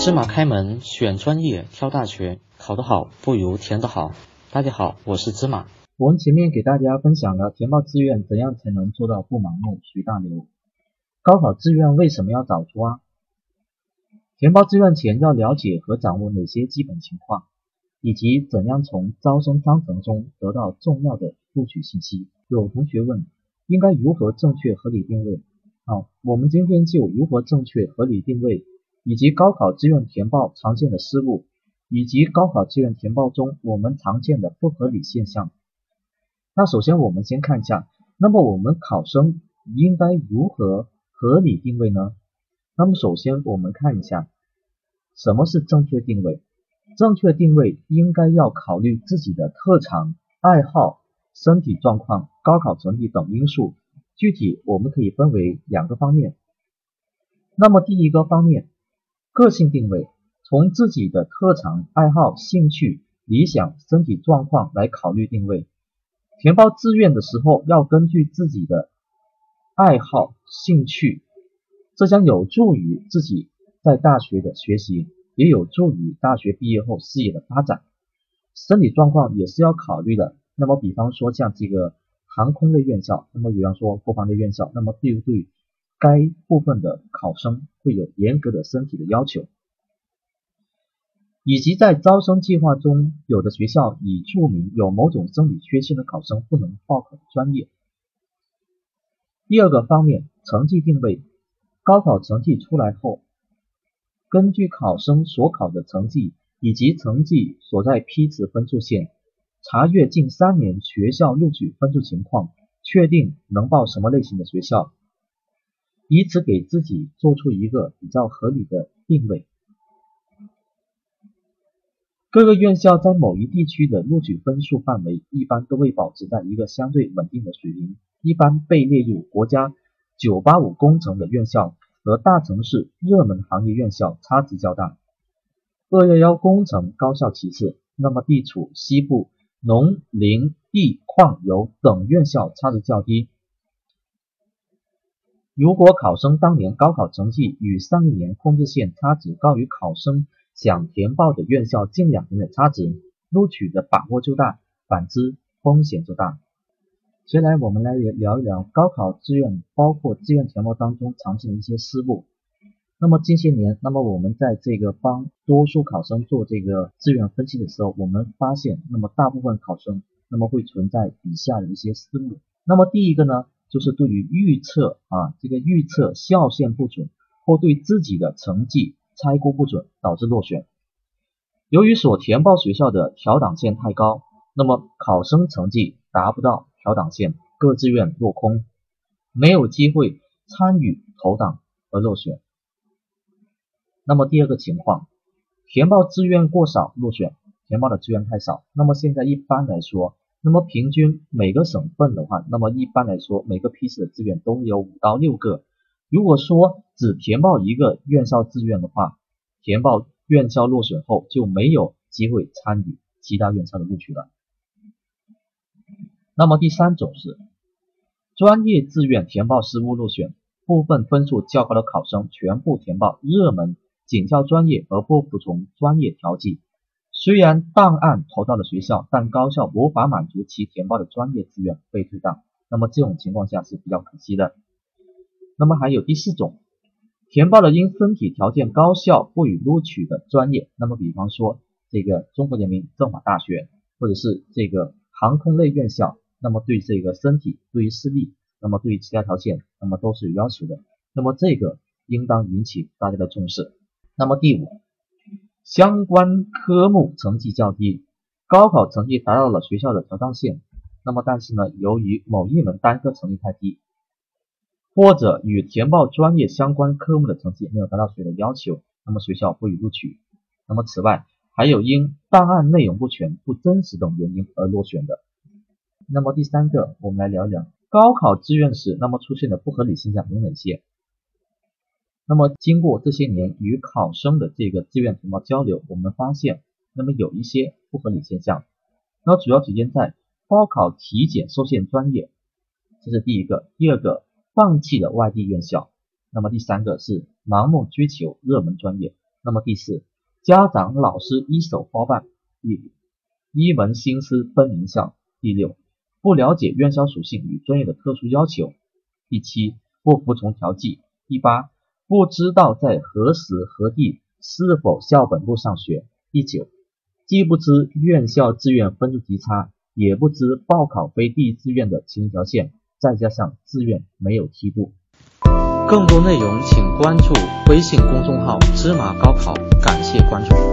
芝麻开门，选专业，挑大学，考得好不如填得好。大家好，我是芝麻。我们前面给大家分享了填报志愿怎样才能做到不盲目随大流。高考志愿为什么要早出啊？填报志愿前要了解和掌握哪些基本情况，以及怎样从招生章程中得到重要的录取信息。有同学问，应该如何正确合理定位？好，我们今天就如何正确合理定位。以及高考志愿填报常见的失误，以及高考志愿填报中我们常见的不合理现象。那首先我们先看一下，那么我们考生应该如何合理定位呢？那么首先我们看一下，什么是正确定位？正确定位应该要考虑自己的特长、爱好、身体状况、高考成绩等因素。具体我们可以分为两个方面。那么第一个方面。个性定位，从自己的特长、爱好、兴趣、理想、身体状况来考虑定位。填报志愿的时候，要根据自己的爱好、兴趣，这将有助于自己在大学的学习，也有助于大学毕业后事业的发展。身体状况也是要考虑的。那么，比方说像这个航空类院校，那么比方说国防类院校，那么对不对？该部分的考生会有严格的身体的要求，以及在招生计划中，有的学校已注明有某种生理缺陷的考生不能报考专业。第二个方面，成绩定位，高考成绩出来后，根据考生所考的成绩以及成绩所在批次分数线，查阅近三年学校录取分数情况，确定能报什么类型的学校。以此给自己做出一个比较合理的定位。各个院校在某一地区的录取分数范围一般都会保持在一个相对稳定的水平，一般被列入国家985工程的院校和大城市热门行业院校差值较大，211工程高校其次，那么地处西部农林地矿油等院校差值较低。如果考生当年高考成绩与上一年控制线差值高于考生想填报的院校近两年的差值，录取的把握就大；反之，风险就大。接下来我们来聊一聊高考志愿，包括志愿填报当中常见的一些失误。那么近些年，那么我们在这个帮多数考生做这个志愿分析的时候，我们发现，那么大部分考生那么会存在以下的一些失误。那么第一个呢？就是对于预测啊，这个预测校线不准，或对自己的成绩猜估不准，导致落选。由于所填报学校的调档线太高，那么考生成绩达不到调档线，各志愿落空，没有机会参与投档而落选。那么第二个情况，填报志愿过少落选，填报的志愿太少。那么现在一般来说。那么平均每个省份的话，那么一般来说每个批次的志愿都有五到六个。如果说只填报一个院校志愿的话，填报院校落选后就没有机会参与其他院校的录取了。那么第三种是专业志愿填报失误落选，部分分数较高的考生全部填报热门警校专业而不服从专业调剂。虽然档案投到了学校，但高校无法满足其填报的专业志愿被退档，那么这种情况下是比较可惜的。那么还有第四种，填报了因身体条件高校不予录取的专业，那么比方说这个中国人民政法大学，或者是这个航空类院校，那么对这个身体对于视力，那么对于其他条件，那么都是有要求的，那么这个应当引起大家的重视。那么第五。相关科目成绩较低，高考成绩达到了学校的调档线，那么但是呢，由于某一门单科成绩太低，或者与填报专业相关科目的成绩没有达到学校的要求，那么学校不予录取。那么此外，还有因档案内容不全、不真实等原因而落选的。那么第三个，我们来聊聊高考志愿时那么出现的不合理现象有哪些？那么经过这些年与考生的这个志愿填报交流，我们发现，那么有一些不合理现象，那主要体现在报考体检受限专业，这是第一个；第二个，放弃了外地院校；那么第三个是盲目追求热门专业；那么第四，家长老师一手包办。第五，一门心思奔名校。第六，不了解院校属性与专业的特殊要求。第七，不服从调剂。第八，不知道在何时何地是否校本部上学。第九，既不知院校志愿分数极差，也不知报考非第一志愿的前条线，再加上志愿没有梯度。更多内容请关注微信公众号“芝麻高考”，感谢关注。